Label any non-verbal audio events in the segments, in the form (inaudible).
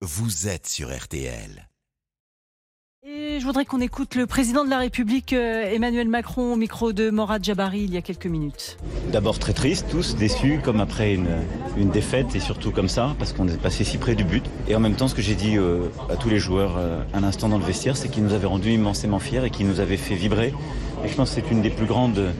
vous êtes sur RTL. Et je voudrais qu'on écoute le président de la République, euh, Emmanuel Macron, au micro de Morad Jabari il y a quelques minutes. D'abord très triste, tous déçus, comme après une, une défaite, et surtout comme ça, parce qu'on est passé si près du but. Et en même temps, ce que j'ai dit euh, à tous les joueurs euh, un instant dans le vestiaire, c'est qu'ils nous avaient rendus immensément fiers et qu'ils nous avaient fait vibrer. Et je pense que c'est une des plus grandes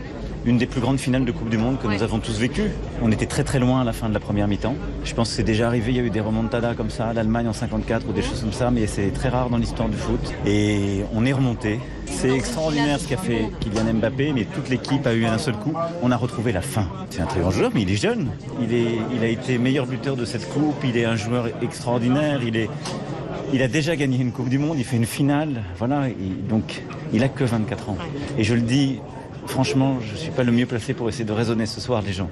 une des plus grandes finales de Coupe du Monde que nous avons tous vécues. On était très très loin à la fin de la première mi-temps. Je pense que c'est déjà arrivé, il y a eu des remontadas comme ça, l'Allemagne en 54 ou des choses comme ça, mais c'est très rare dans l'histoire du foot. Et on est remonté. C'est extraordinaire ce qu'a fait Kylian Mbappé, mais toute l'équipe a eu un seul coup. On a retrouvé la fin. C'est un très grand joueur, mais il est jeune. Il, est, il a été meilleur buteur de cette coupe. Il est un joueur extraordinaire. Il est, il a déjà gagné une Coupe du Monde, il fait une finale, voilà, donc il a que 24 ans. Et je le dis franchement, je ne suis pas le mieux placé pour essayer de raisonner ce soir les gens.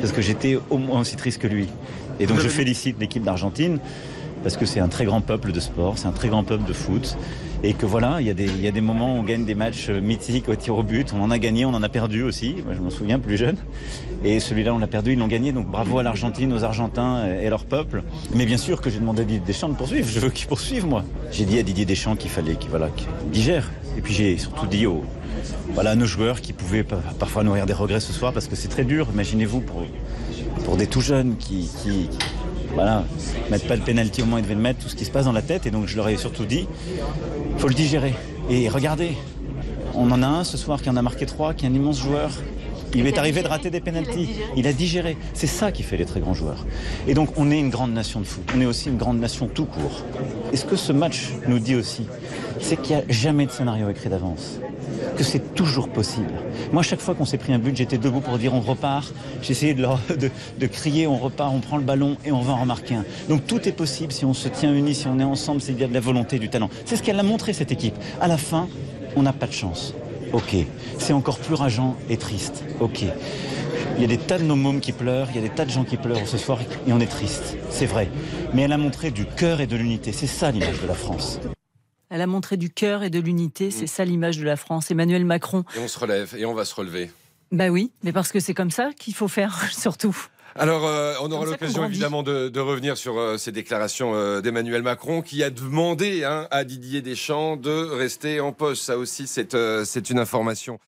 Parce que j'étais au moins aussi triste que lui. Et donc je (laughs) félicite l'équipe d'Argentine parce que c'est un très grand peuple de sport, c'est un très grand peuple de foot. Et que voilà, il y, a des, il y a des moments où on gagne des matchs mythiques au tir au but. On en a gagné, on en a perdu aussi. Moi, je m'en souviens plus jeune. Et celui-là, on l'a perdu, ils l'ont gagné. Donc bravo à l'Argentine, aux Argentins et leur peuple. Mais bien sûr que j'ai demandé à Didier Deschamps de poursuivre. Je veux qu'il poursuive, moi. J'ai dit à Didier Deschamps qu'il fallait qu'il voilà, qu'il digère. Et puis j'ai surtout dit aux, voilà, nos joueurs qui pouvaient parfois nourrir des regrets ce soir parce que c'est très dur. Imaginez-vous pour, des tout jeunes qui, qui, voilà, mettent pas le penalty au moins ils devaient le mettre, tout ce qui se passe dans la tête. Et donc je leur ai surtout dit, faut le digérer. Et regardez, on en a un ce soir qui en a marqué trois, qui est un immense joueur. Il est arrivé de rater des pénalties. Il a digéré. C'est ça qui fait les très grands joueurs. Et donc, on est une grande nation de foot. On est aussi une grande nation tout court. Et ce que ce match nous dit aussi, c'est qu'il n'y a jamais de scénario écrit d'avance que c'est toujours possible. Moi, chaque fois qu'on s'est pris un but, j'étais debout pour dire on repart. J'essayais de, (laughs) de, de, crier on repart, on prend le ballon et on va en remarquer un. Donc tout est possible si on se tient unis, si on est ensemble, c'est y a de la volonté, du talent. C'est ce qu'elle a montré cette équipe. À la fin, on n'a pas de chance. Ok. C'est encore plus rageant et triste. Ok. Il y a des tas de nos mômes qui pleurent, il y a des tas de gens qui pleurent ce soir et on est triste. C'est vrai. Mais elle a montré du cœur et de l'unité. C'est ça l'image de la France. Elle a montré du cœur et de l'unité. C'est ça l'image de la France. Emmanuel Macron. Et on se relève et on va se relever. Bah oui, mais parce que c'est comme ça qu'il faut faire (laughs) surtout. Alors, euh, on aura l'occasion évidemment de, de, revenir sur euh, ces déclarations euh, d'Emmanuel Macron qui a demandé hein, à Didier Deschamps de rester en poste. Ça aussi, c'est euh, une information.